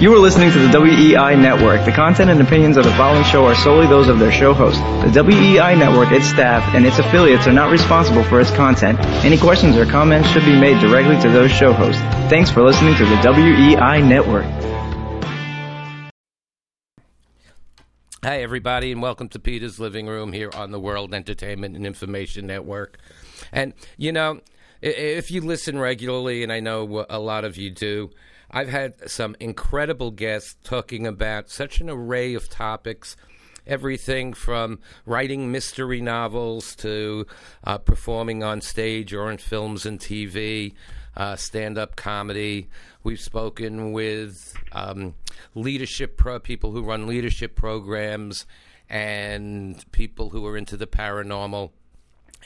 You are listening to the WEI Network. The content and opinions of the following show are solely those of their show host. The WEI Network, its staff, and its affiliates are not responsible for its content. Any questions or comments should be made directly to those show hosts. Thanks for listening to the WEI Network. Hi, everybody, and welcome to Peter's Living Room here on the World Entertainment and Information Network. And, you know, if you listen regularly, and I know a lot of you do, I've had some incredible guests talking about such an array of topics. Everything from writing mystery novels to uh, performing on stage or in films and TV, uh, stand up comedy. We've spoken with um, leadership pro- people who run leadership programs and people who are into the paranormal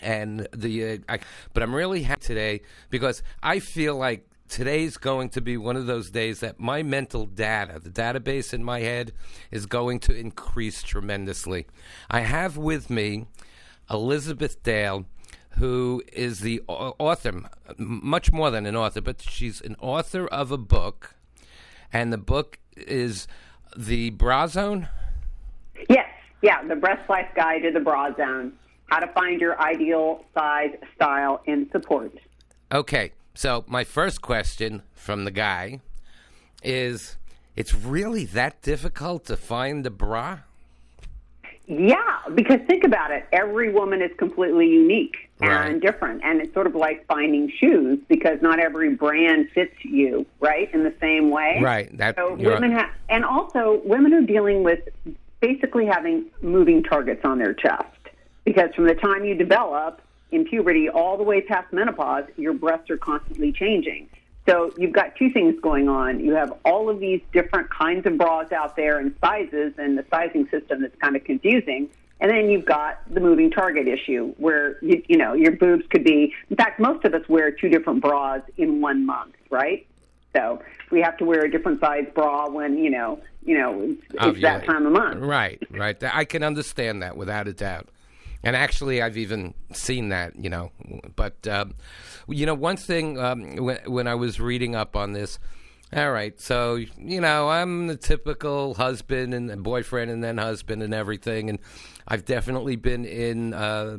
and the uh, I, but I'm really happy today because I feel like today's going to be one of those days that my mental data, the database in my head, is going to increase tremendously. I have with me Elizabeth Dale, who is the author, much more than an author, but she's an author of a book, and the book is The Bra Zone? Yes, yeah, The Breast Life Guide to the Bra Zone. How to find your ideal size, style, and support. Okay. So, my first question from the guy is it's really that difficult to find a bra? Yeah, because think about it. Every woman is completely unique Right. and different. And it's sort of like finding shoes because not every brand fits you, right, in the same way. Right. That So women have, and also women are dealing with basically having moving targets on their chest because from the time you develop in puberty all the way past menopause, your breasts are constantly changing. So you've got two things going on. You have all of these different kinds of bras out there and sizes, and the sizing system that's kind of confusing. And then you've got the moving target issue, where you, you know your boobs could be. In fact, most of us wear two different bras in one month, right? So we have to wear a different size bra when you know, you know, it's, it's that time of month. Right, right. I can understand that without a doubt. And actually, I've even seen that, you know. But, um, you know, one thing um, when, when I was reading up on this, all right, so, you know, I'm the typical husband and boyfriend and then husband and everything. And I've definitely been in uh,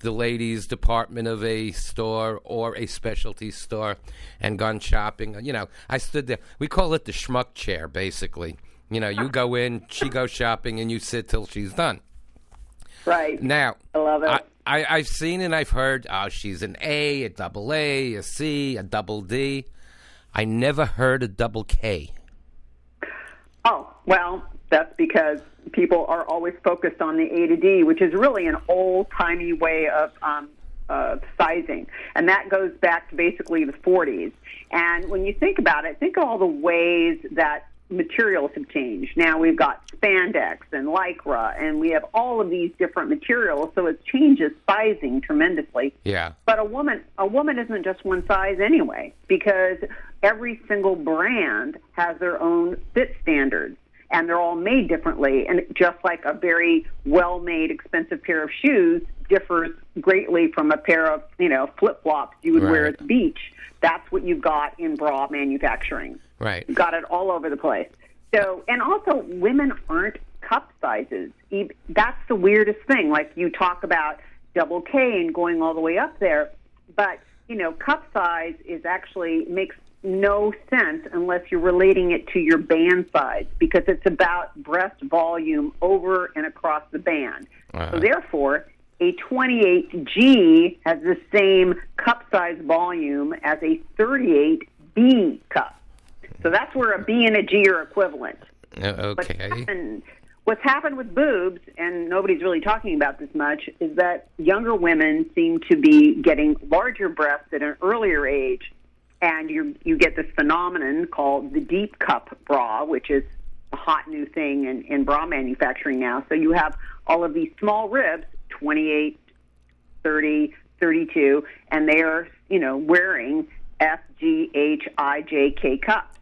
the ladies' department of a store or a specialty store and gone shopping. You know, I stood there. We call it the schmuck chair, basically. You know, you go in, she goes shopping, and you sit till she's done. Right. Now, I love it. I, I, I've seen and I've heard, oh, she's an A, a double A, a C, a double D. I never heard a double K. Oh, well, that's because people are always focused on the A to D, which is really an old timey way of um, of sizing, and that goes back to basically the 40s. And when you think about it, think of all the ways that materials have changed. Now we've got spandex and lycra, and we have all of these different materials, so it changes sizing tremendously. Yeah. But a woman, a woman isn't just one size anyway, because every single brand has their own fit standards, and they're all made differently. And just like a very well-made, expensive pair of shoes differs greatly from a pair of, you know, flip-flops you would wear at the beach. That's what you've got in bra manufacturing. Right. Got it all over the place. So, and also, women aren't cup sizes. That's the weirdest thing. Like you talk about double K and going all the way up there, but you know, cup size is actually makes no sense unless you're relating it to your band size because it's about breast volume over and across the band. Uh-huh. So therefore, a 28G has the same cup size volume as a 38B cup. So that's where a B and a G are equivalent. Uh, What's okay. happened, what's happened with boobs, and nobody's really talking about this much, is that younger women seem to be getting larger breasts at an earlier age, and you you get this phenomenon called the deep cup bra, which is a hot new thing in, in bra manufacturing now. So you have all of these small ribs, 28, 30, 32, and they are, you know, wearing F, G, H, I, J, K cups.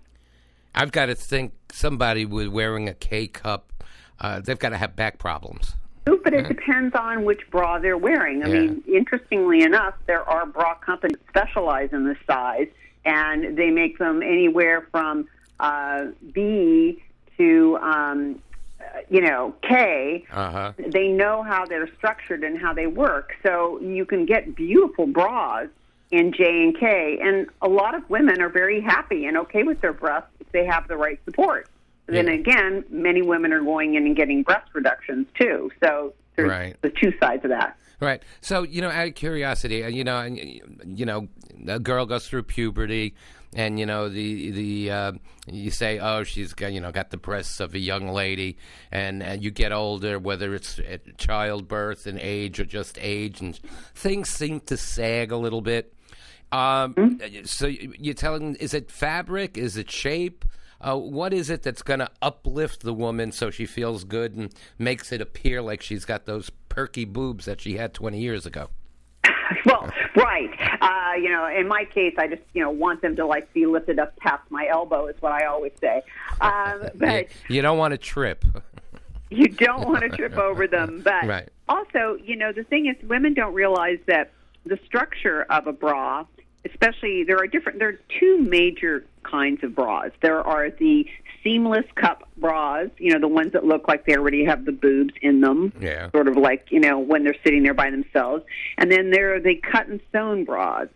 I've got to think somebody with wearing a K cup, uh, they've got to have back problems. But it depends on which bra they're wearing. I Yeah. mean, interestingly enough, there are bra companies that specialize in this size, and they make them anywhere from uh, B to um, uh, you know K. Uh-huh. They know how they're structured and how they work. So you can get beautiful bras in J and K, and a lot of women are very happy and okay with their breasts if they have the right support. Then Yeah. again, many women are going in and getting breast reductions too. So there's Right. the two sides of that. Right. So, you know, out of curiosity, uh, you know, and, you know, a girl goes through puberty, and you know the the uh, you say, oh, she's got you know got the breasts of a young lady, and, and you get older, whether it's at childbirth and age or just age, and things seem to sag a little bit. Um, So you- you're telling, is it fabric? Is it shape? Uh, what is it that's going to uplift the woman so she feels good and makes it appear like she's got those perky boobs that she had 20 years ago? well, right. Uh, you know, in my case, I just you know want them to like be lifted up past my elbow is what I always say. Um, but You, you don't want to trip. you don't want to trip over them. But Right. also, you know, the thing is, women don't realize that the structure of a bra, especially there are different. There are two major kinds of bras. There are the seamless cup bras, you know, the ones that look like they already have the boobs in them, Yeah. sort of like you know when they're sitting there by themselves. And then there are the cut and sewn bras.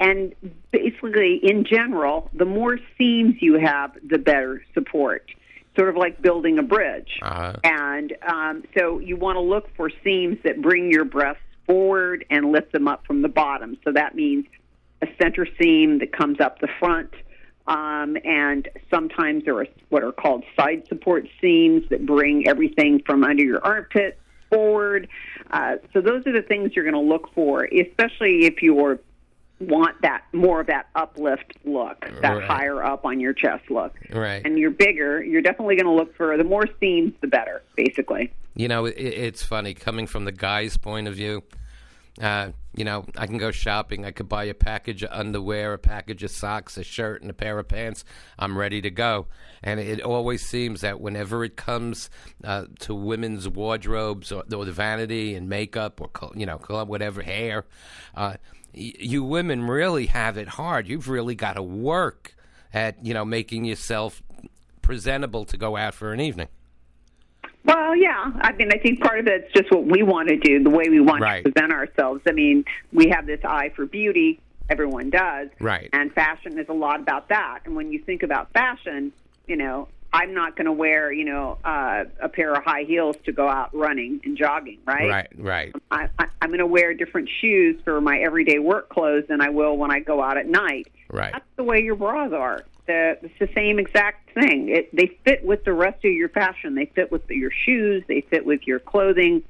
And basically, in general, the more seams you have, the better support. Sort of like building a bridge. Uh-huh. And um, so you want to look for seams that bring your breasts forward and lift them up from the bottom. So that means a center seam that comes up the front. Um, and sometimes there are what are called side support seams that bring everything from under your armpit forward. Uh, so those are the things you're going to look for, especially if you're want that more of that uplift look, that Right. higher up on your chest look. Right. And you're bigger, you're definitely going to look for the more seams, the better, basically. You know, it, it's funny coming from the guy's point of view. Uh, you know, I can go shopping. I could buy a package of underwear, a package of socks, a shirt, and a pair of pants. I'm ready to go. And it always seems that whenever it comes uh, to women's wardrobes or, or the vanity and makeup or you know, col- whatever hair, uh, y- you women really have it hard. You've really got to work at you know making yourself presentable to go out for an evening. Well, yeah. I mean, I think part of it's just what we want to do, the way we want Right. to present ourselves. I mean, we have this eye for beauty. Everyone does. Right. And fashion is a lot about that. And when you think about fashion, you know, I'm not going to wear, you know, uh, a pair of high heels to go out running and jogging, right? Right, right. I, I, I'm going to wear different shoes for my everyday work clothes than I will when I go out at night. Right. That's the way your bras are. The, it's the same exact thing. It, they fit with the rest of your fashion. They fit with your shoes. They fit with your clothing.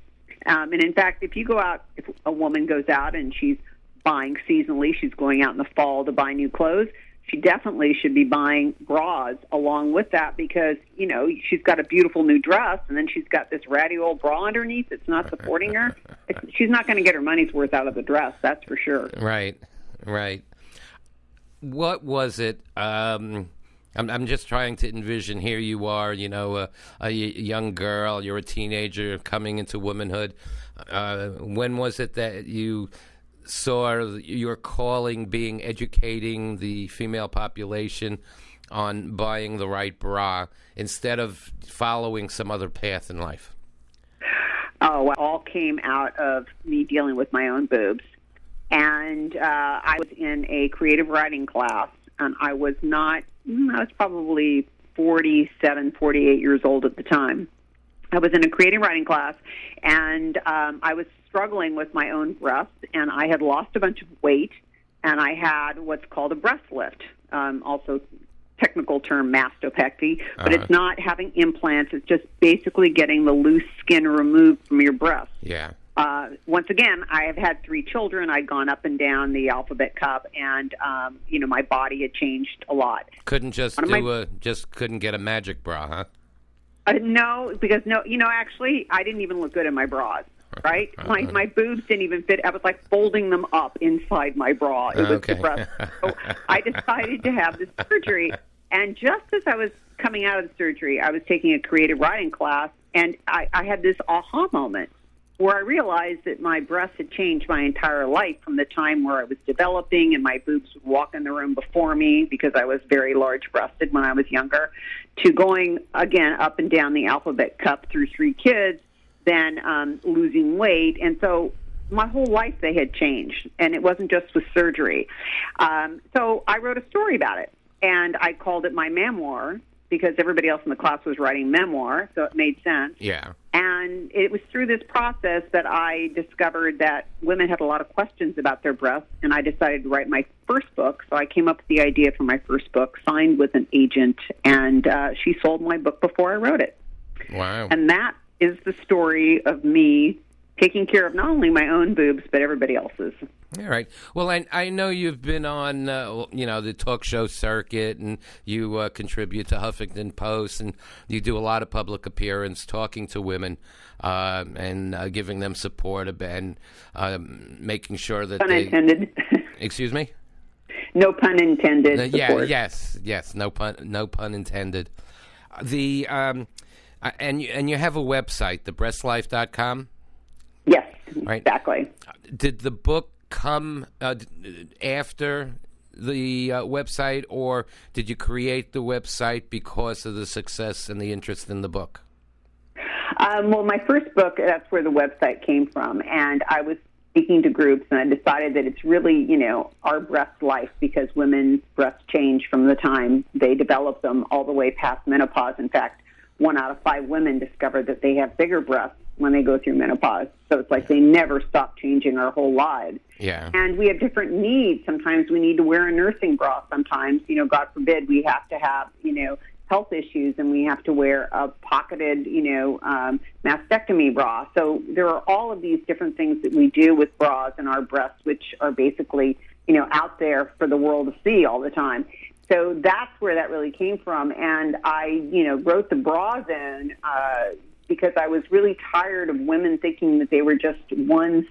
Um, and in fact, if you go out, if a woman goes out and she's buying seasonally, she's going out in the fall to buy new clothes. She definitely should be buying bras along with that because you know she's got a beautiful new dress and then she's got this ratty old bra underneath that's not supporting her. It's, she's not going to get her money's worth out of the dress, that's for sure. Right, right. What was it? Um, I'm, I'm just trying to envision. Here you are, you know, a young girl. You're a teenager coming into womanhood. Uh, when was it that you saw your calling being educating the female population on buying the right bra instead of following some other path in life? Oh, well, all came out of me dealing with my own boobs. And uh, I was in a creative writing class, and I was not, mm, I was probably 47, 48 years old at the time. I was in a creative writing class, and um, I was struggling with my own breasts, and I had lost a bunch of weight, and I had what's called a breast lift, um, also technical term mastopexy, but Uh-huh. it's not having implants. It's just basically getting the loose skin removed from your breast. Yeah. Uh, once again, I have had three children. I'd gone up and down the alphabet cup, and um, you know my body had changed a lot. Couldn't just do my- a just couldn't get a magic bra, huh? Uh, no, because no, you know, actually, I didn't even look good in my bras. Right, my my boobs didn't even fit. I was like folding them up inside my bra. It was Okay. depressing. So I decided to have this surgery, and just as I was coming out of the surgery, I was taking a creative writing class, and I, I had this aha moment. Where I realized that my breasts had changed my entire life from the time where I was developing and my boobs would walk in the room before me because I was very large breasted when I was younger, to going again up and down the alphabet cup through three kids, then um, losing weight. And so my whole life they had changed, and it wasn't just with surgery. Um, so I wrote a story about it, and I called it my memoir because everybody else in the class was writing memoir, so it made sense. Yeah. And it was through this process that I discovered that women had a lot of questions about their breasts, and I decided to write my first book. So I came up with the idea for my first book, signed with an agent, and uh, she sold my book before I wrote it. Wow. And that is the story of me taking care of not only my own boobs but everybody else's. All right. Well, I I know you've been on uh, you know the talk show circuit, and you uh, contribute to Huffington Post, and you do a lot of public appearance, talking to women, uh, and uh, giving them support and um, making sure that pun they. intended. Excuse me. no pun intended. Uh, yeah. Yes. Yes. No pun. No pun intended. The um, uh, and you, and you have a website, thebreastlife.com. Right. Exactly. Did the book come uh, after the uh, website, or did you create the website because of the success and the interest in the book? Um, well, my first book, that's where the website came from. And I was speaking to groups, and I decided that it's really, you know, our breast life because women's breasts change from the time they develop them all the way past menopause. In fact, one out of five women discover that they have bigger breasts when they go through menopause. So it's like they never stop changing our whole lives. Yeah. And we have different needs. Sometimes we need to wear a nursing bra. Sometimes, you know, God forbid, we have to have, you know, health issues and we have to wear a pocketed, you know, um, mastectomy bra. So there are all of these different things that we do with bras and our breasts, which are basically, you know, out there for the world to see all the time. So that's where that really came from. And I, you know, wrote the bra zone uh, because I was really tired of women thinking that they were just one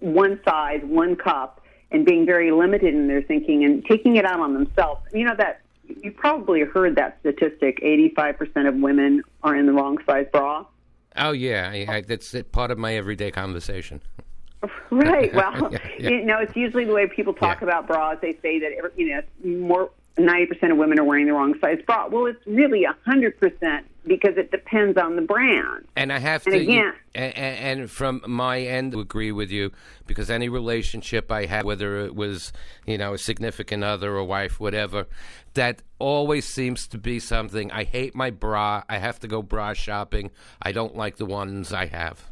one size, one cup, and being very limited in their thinking and taking it out on themselves. You know that you probably heard that statistic: eighty-five percent of women are in the wrong size bra. Oh yeah, I, I, that's part of my everyday conversation. Right. Well, Yeah, yeah. you know, it's usually the way people talk Yeah. about bras. They say that you know more ninety percent of women are wearing the wrong size bra. Well, it's really a hundred percent because it depends on the brand. And I have And to, again- and, and from my end, agree with you because any relationship I had, whether it was you know a significant other or wife, whatever, that always seems to be something. I hate my bra. I have to go bra shopping. I don't like the ones I have.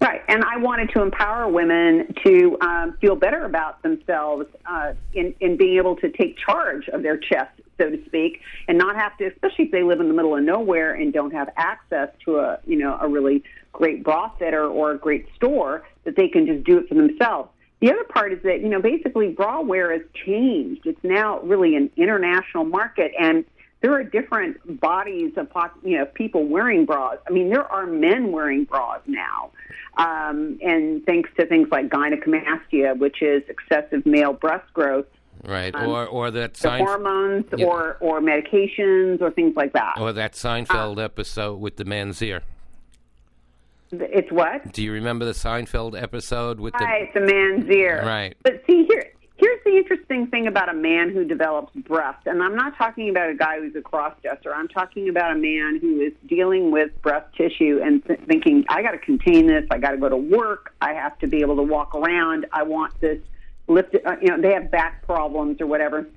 Right, and I wanted to empower women to um, feel better about themselves uh, in in being able to take charge of their chest, so to speak, and not have to, especially if they live in the middle of nowhere and don't have access to a you know a really great bra fitter or a great store, that they can just do it for themselves. The other part is that you know basically bra wear has changed. It's now really an international market, and there are different bodies of you know people wearing bras. I mean, there are men wearing bras now, um, and thanks to things like gynecomastia, which is excessive male breast growth, Right, or or that the Sein- hormones Yeah. or or medications or things like that. or that Seinfeld episode with the man's ear. It's what? Do you remember the Seinfeld episode with the? The man's ear. Right. But see here. Here's the interesting thing about a man who develops breast, and I'm not talking about a guy who's a cross-dresser. I'm talking about a man who is dealing with breast tissue and th- thinking, I got to contain this. I got to go to work. I have to be able to walk around. I want this lifted. Uh, you know, they have back problems or whatever.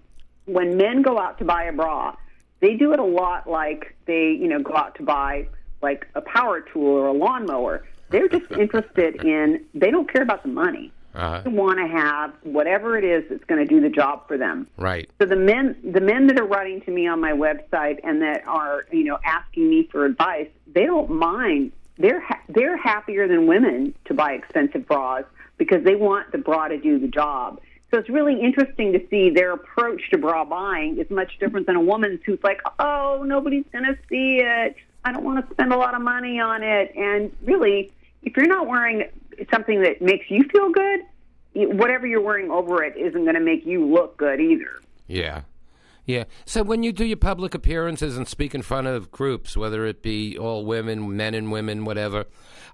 When men go out to buy a bra, they do it a lot like they, you know, go out to buy like a power tool or a lawnmower. They're just interested in. They don't care about the money Uh, They want to have whatever it is that's going to do the job for them. right. So the men, the men that are writing to me on my website and that are, you know, asking me for advice, they don't mind. They're ha- they're happier than women to buy expensive bras because they want the bra to do the job. So it's really interesting to see their approach to bra buying is much different than a woman's who's like, oh, nobody's going to see it. I don't want to spend a lot of money on it. And really, if you're not wearing something that makes you feel good, whatever you're wearing over it isn't going to make you look good either. Yeah. Yeah. So when you do your public appearances and speak in front of groups, whether it be all women, men and women, whatever,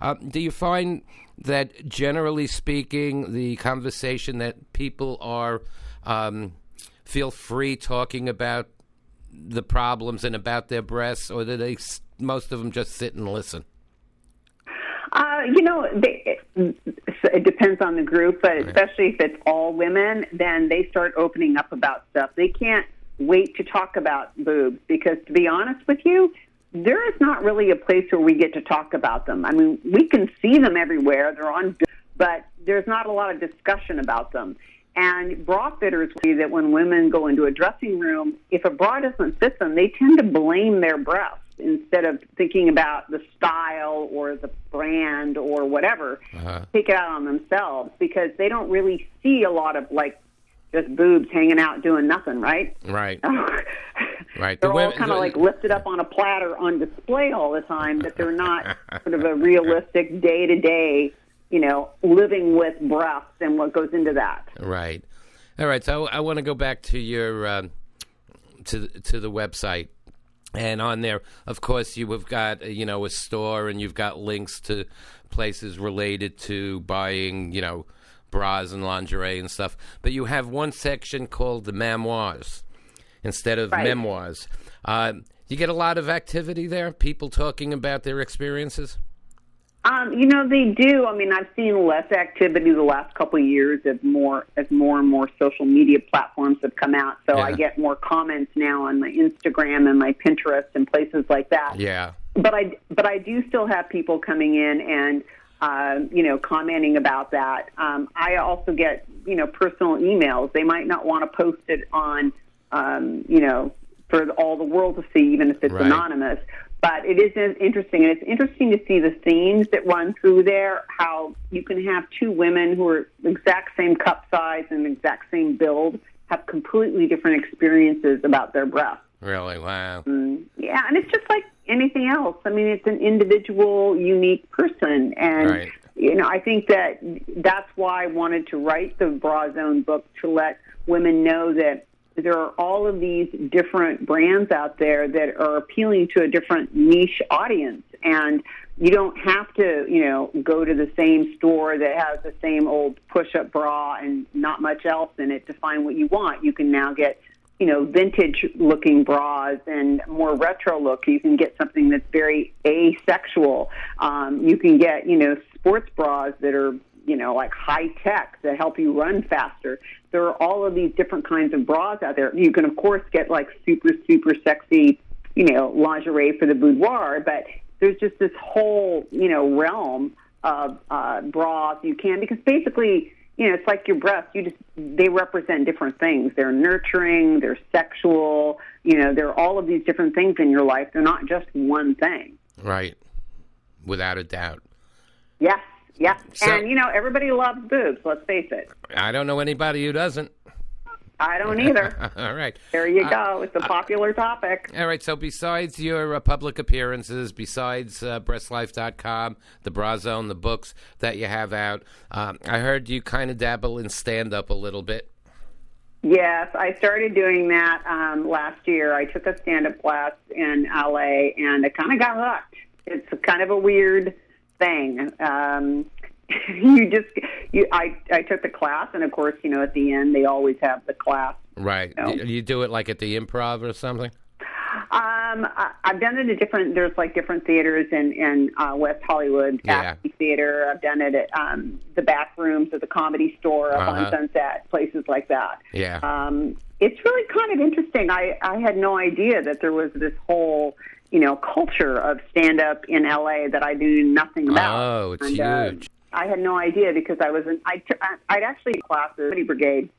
uh, do you find that generally speaking, the conversation that people are um, feel free talking about the problems and about their breasts, or do they most of them just sit and listen? Uh, you know, they, it, it depends on the group, but especially if it's all women, then they start opening up about stuff. They can't wait to talk about boobs because, to be honest with you, there is not really a place where we get to talk about them. I mean, we can see them everywhere; they're on, but there's not a lot of discussion about them. And bra fitters see that when women go into a dressing room, if a bra doesn't fit them, they tend to blame their breasts instead of thinking about the style or the brand or whatever. Uh-huh. Take it out on themselves because they don't really see a lot of like just boobs hanging out doing nothing, right? Right. right. They're the all kind of like lifted up on a platter on display all the time, but they're not sort of a realistic day to day you know, living with breasts and what goes into that. Right. All right. So I want to go back to your uh, to to the website. And on there, of course, you have got you know a store, and you've got links to places related to buying you know bras and lingerie and stuff. But you have one section called the memoirs instead of right. memoirs. Uh, you get a lot of activity there. People talking about their experiences. Um, you know, they do. I mean, I've seen less activity the last couple of years as more as more and more social media platforms have come out. So yeah. I get more comments now on my Instagram and my Pinterest and places like that. Yeah. But I but I do still have people coming in and uh, you know commenting about that. Um, I also get you know personal emails. They might not want to post it on um, you know for all the world to see, even if it's right. anonymous but it is interesting, and it's interesting to see the themes that run through there. How you can have two women who are exact same cup size and exact same build have completely different experiences about their breath. Really? Wow. Mm, yeah, and it's just like anything else. I mean, it's an individual, unique person, and right. you know, I think that that's why I wanted to write the Bra Zone book to let women know that there are all of these different brands out there that are appealing to a different niche audience. And you don't have to you know go to the same store that has the same old push-up bra and not much else in it to find what you want. You can now get you know vintage looking bras and more retro look. You can get something that's very asexual. Um, you can get you know sports bras that are you know, like high tech that help you run faster. There are all of these different kinds of bras out there. You can, of course, get like super, super sexy, you know, lingerie for the boudoir, but there's just this whole, you know, realm of uh, bras you can, because basically, you know, it's like your breasts. You just they represent different things. They're nurturing. They're sexual. You know, they're all of these different things in your life. They're not just one thing. Right. Without a doubt. Yes. Yeah, so, and you know everybody loves boobs. Let's face it. I don't know anybody who doesn't. I don't either. all right. There you go. Uh, it's a popular uh, topic. All right. So, besides your uh, public appearances, besides uh, breastlife.com, the Bra Zone, the books that you have out, um, I heard you kind of dabble in stand up a little bit. Yes, I started doing that um, last year. I took a stand up class in LA and I kind of got hooked. It's kind of a weird thing. Um, you just you I I took the class, and of course, you know, at the end they always have the class. Right. You, know. you do it like at the improv or something. Um, I, I've done it at different. There's like different theaters in in uh, West Hollywood, yeah. Theater. I've done it at um, the back rooms of the Comedy Store up uh-huh. on Sunset, places like that. Yeah. Um, it's really kind of interesting. I I had no idea that there was this whole you know, culture of stand up in LA that I knew nothing about. Oh, it's and, uh, huge. Uh, I had no idea because I was in, I, I'd actually classes, Comedy Brigade.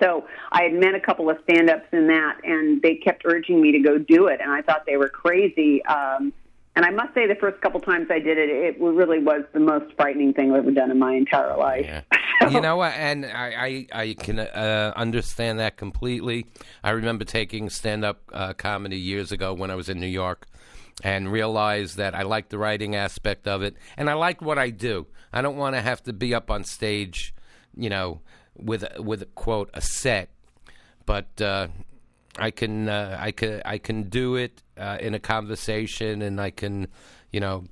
So I had met a couple of stand ups in that, and they kept urging me to go do it, and I thought they were crazy. Um, and I must say, the first couple times I did it, it really was the most frightening thing I've ever done in my entire life. Yeah. you know what? And I, I, I can uh, understand that completely. I remember taking stand up uh, comedy years ago when I was in New York and realized that I liked the writing aspect of it. And I like what I do. I don't want to have to be up on stage, you know, with, with quote, a set. But uh, I can uh, I can I can do it uh, in a conversation, and I can you know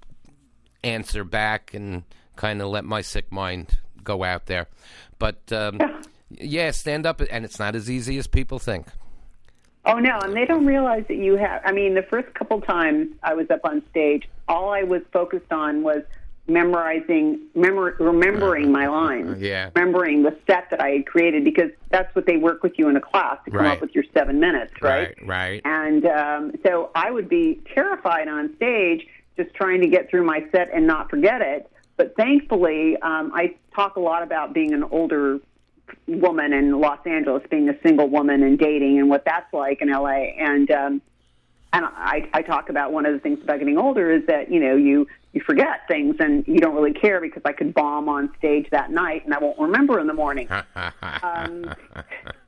answer back and kind of let my sick mind go out there. But um, yeah, stand up, and it's not as easy as people think. Oh no, and they don't realize that you have. I mean, the first couple times I was up on stage, all I was focused on was memorizing, memor- remembering my lines, Yeah. remembering the set that I had created because that's what they work with you in a class to come Right. up with your seven minutes, right? Right, right. And um, so I would be terrified on stage, just trying to get through my set and not forget it. But thankfully, um, I talk a lot about being an older woman in Los Angeles, being a single woman and dating, and what that's like in LA. And um, and I, I talk about one of the things about getting older is that you know you you forget things and you don't really care because I could bomb on stage that night and I won't remember in the morning. Um,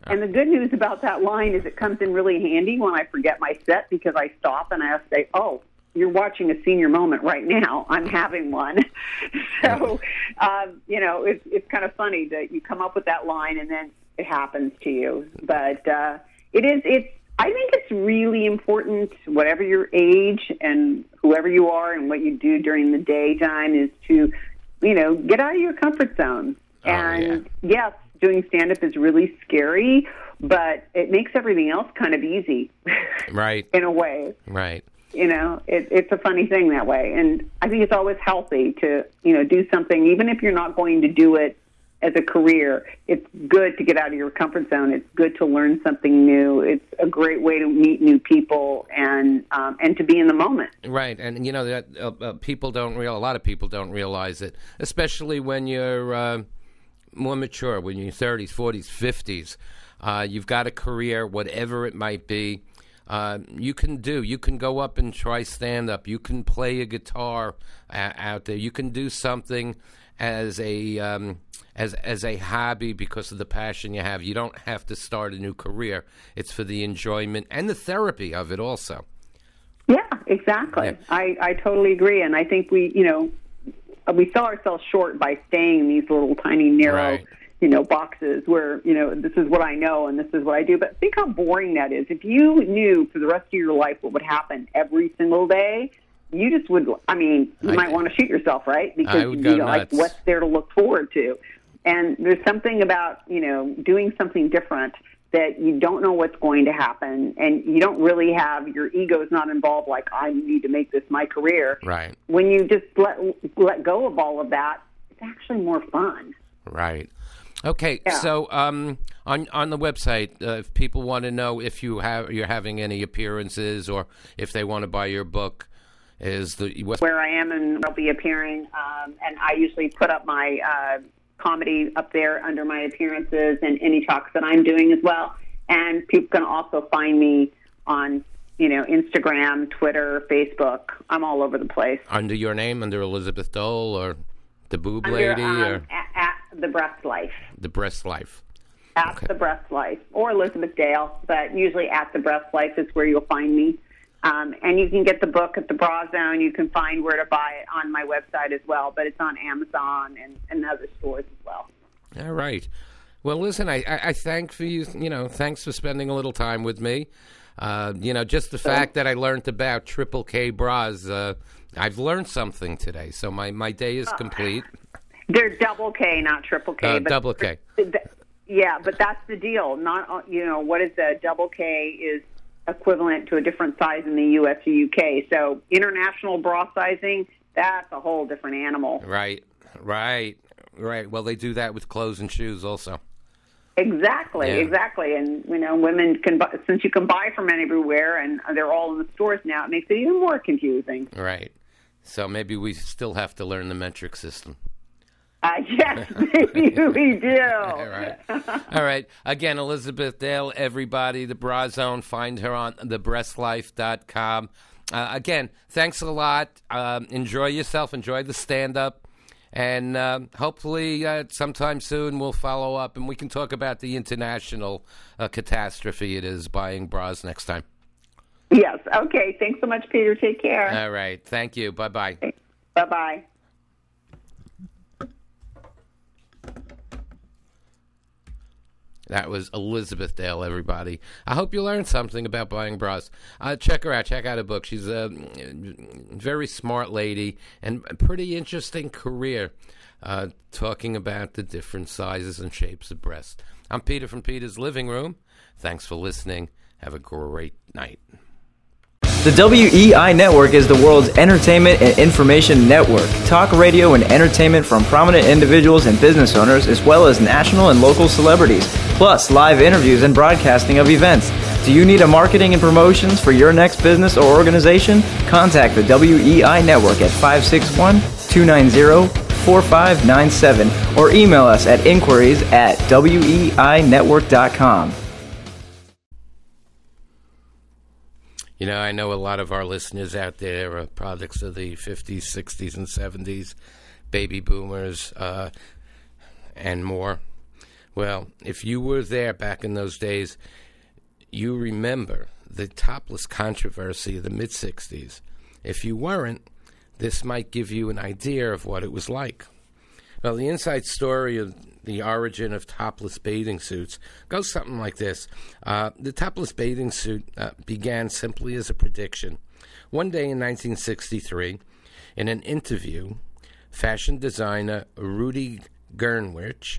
and the good news about that line is it comes in really handy when I forget my set because I stop and I say, "Oh, you're watching a senior moment right now. I'm having one." so, um, you know, it's it's kind of funny that you come up with that line and then it happens to you. But uh, it is it's. I think it's really important, whatever your age and whoever you are and what you do during the daytime, is to, you know, get out of your comfort zone. Oh, and yes, doing stand up is really scary, but it makes everything else kind of easy right, in a way. right. You know, it, it's a funny thing that way. And I think it's always healthy to, you know, do something, even if you're not going to do it as a career. It's good to get out of your comfort zone. It's good to learn something new. It's a great way to meet new people and um, and to be in the moment. Right, and you know that uh, uh, people don't real. A lot of people don't realize it, especially when you're uh, more mature, when you're thirties, forties, fifties. Uh, you've got a career, whatever it might be. Uh, you can do. You can go up and try stand up. You can play a guitar uh, out there. You can do something as a um, as as a hobby because of the passion you have. You don't have to start a new career. It's for the enjoyment and the therapy of it also. Yeah, exactly. Yeah. I, I totally agree. And I think we, you know, we sell ourselves short by staying in these little tiny narrow, Right. you know, boxes where, you know, this is what I know and this is what I do. But think how boring that is. If you knew for the rest of your life what would happen every single day, you just would, I mean, you I- might want to shoot yourself, right? Because I would you know, like, what's there to look forward to? And there's something about, you know, doing something different that you don't know what's going to happen and you don't really have your ego's not involved like I need to make this my career. Right. When you just let let go of all of that, it's actually more fun. Right. Okay. Yeah. So um, on on the website, uh, if people want to know if you have you're having any appearances or if they want to buy your book, is the what, Where I am and I'll be appearing um, and I usually put up my uh, comedy up there under my appearances and any talks that I'm doing as well. And people can also find me on you know Instagram, Twitter, Facebook. I'm all over the place. under your name, under Elizabeth Dole or the Boob Under, Lady um, or at, at the Breast Life. the Breast Life. at the Breast Life or Elizabeth Dale, but usually at the Breast Life is where you'll find me. Um, and you can get the book at the Bra Zone. You can find where to buy it on my website as well, but it's on Amazon and, and other stores as well. All right. Well, listen, I, I, I thank for you. You know, thanks for spending a little time with me. Uh, you know, just the fact that I learned about Triple K bras, uh, I've learned something today. So my, my day is complete. They're double K, not triple K. Uh, but double K. Yeah, but that's the deal. Not uh, you know what is a double K is equivalent to a different size in the U.S. or U.K. So international bra sizing, that's a whole different animal. Right, right, right. Well, they do that with clothes and shoes also. Exactly, Yeah. exactly. And you know, women can buy, since you can buy from everywhere and they're all in the stores now. It makes it even more confusing. Right. So maybe we still have to learn the metric system. Uh, yes, maybe we do. All right. All right. Again, Elizabeth Dale, everybody, the Bra Zone. Find her on thebreastlife.com. Uh, again, thanks a lot. Um, enjoy yourself. Enjoy the stand up. And uh, hopefully, uh, sometime soon, we'll follow up and we can talk about the international uh, catastrophe it is buying bras next time. Yes. Okay. Thanks so much, Peter. Take care. All right. Thank you. Bye bye. bye bye. That was Elizabeth Dale, everybody. I hope you learned something about buying bras. Uh, check her out. Check out her book. She's a very smart lady and a pretty interesting career uh, talking about the different sizes and shapes of breasts. I'm Peter from Peter's Living Room. Thanks for listening. Have a great night. The WEI Network is the world's entertainment and information network. Talk radio and entertainment from prominent individuals and business owners, as well as national and local celebrities, plus live interviews and broadcasting of events. Do you need a marketing and promotions for your next business or organization? Contact the WEI Network at 561 290 4597 or email us at inquiries at weinetwork.com. You know, I know a lot of our listeners out there are products of the 50s, 60s, and 70s, baby boomers, uh, and more. Well, if you were there back in those days, you remember the topless controversy of the mid 60s. If you weren't, this might give you an idea of what it was like. Well, the inside story of the origin of topless bathing suits goes something like this. Uh, the topless bathing suit uh, began simply as a prediction. One day in 1963, in an interview, fashion designer Rudi Gernreich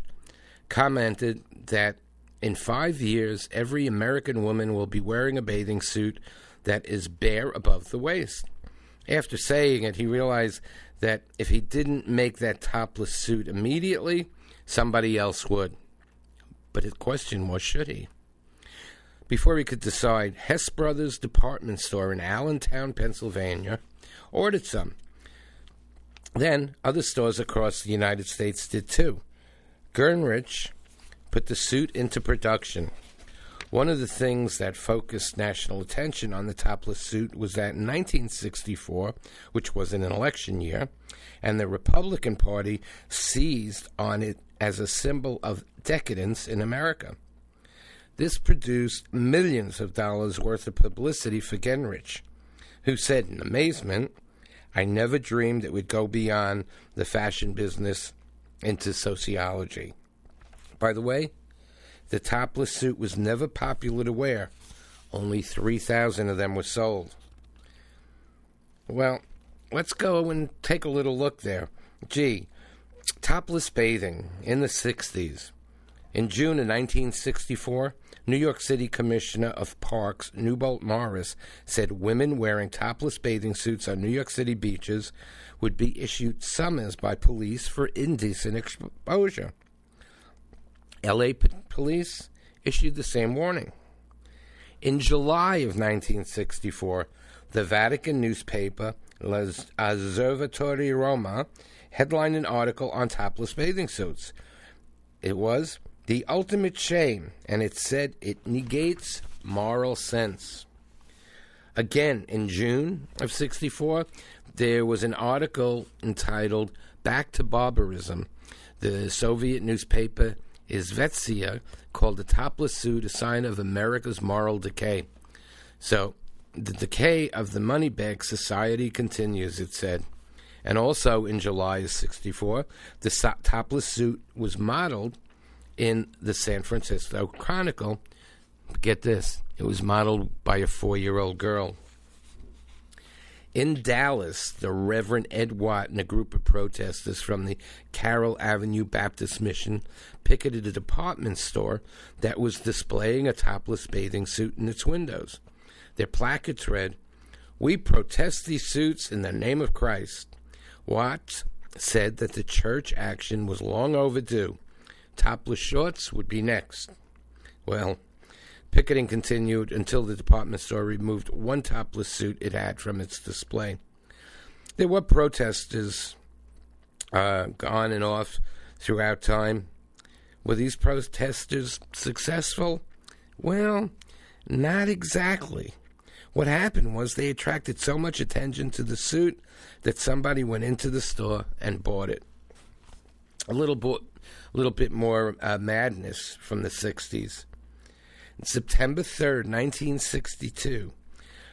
commented that in five years, every American woman will be wearing a bathing suit that is bare above the waist. After saying it, he realized that if he didn't make that topless suit immediately, somebody else would. But the question was should he? Before he could decide, Hess Brothers Department Store in Allentown, Pennsylvania, ordered some. Then other stores across the United States did too. Gernreich put the suit into production. One of the things that focused national attention on the topless suit was that in 1964, which was an election year, and the Republican Party seized on it as a symbol of decadence in America. This produced millions of dollars worth of publicity for Gernreich, who said in amazement, I never dreamed it would go beyond the fashion business into sociology. By the way, the topless suit was never popular to wear. Only 3,000 of them were sold. Well, let's go and take a little look there. Gee, topless bathing in the 60s. In June of 1964, New York City Commissioner of Parks Newbold Morris said women wearing topless bathing suits on New York City beaches would be issued summons by police for indecent exposure. LA p- police issued the same warning. In July of 1964, the Vatican newspaper L'Osservatore Roma headlined an article on topless bathing suits. It was the ultimate shame, and it said it negates moral sense. Again, in June of 64, there was an article entitled Back to Barbarism. The Soviet newspaper Izvestia called the topless suit a sign of America's moral decay. So, the decay of the money bag society continues, it said. And also in July of 64, the topless suit was modeled in the San Francisco Chronicle. Get this, it was modeled by a four year old girl. In Dallas, the Reverend Ed Watt and a group of protesters from the Carroll Avenue Baptist Mission picketed a department store that was displaying a topless bathing suit in its windows. Their placards read, We protest these suits in the name of Christ. Watt said that the church action was long overdue. Topless shorts would be next. Well, Picketing continued until the department store removed one topless suit it had from its display. There were protesters uh, on and off throughout time. Were these protesters successful? Well, not exactly. What happened was they attracted so much attention to the suit that somebody went into the store and bought it. A little bit, little bit more uh, madness from the '60s. September 3rd, 1962,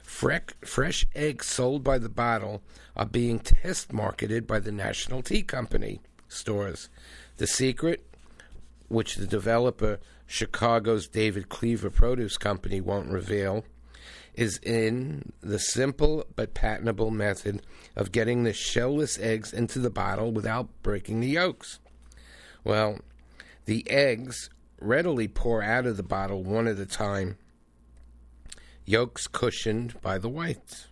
fresh eggs sold by the bottle are being test marketed by the National Tea Company stores. The secret which the developer Chicago's David Cleaver Produce Company won't reveal, is in the simple but patentable method of getting the shellless eggs into the bottle without breaking the yolks. Well, the eggs readily pour out of the bottle one at a time, yolks cushioned by the whites.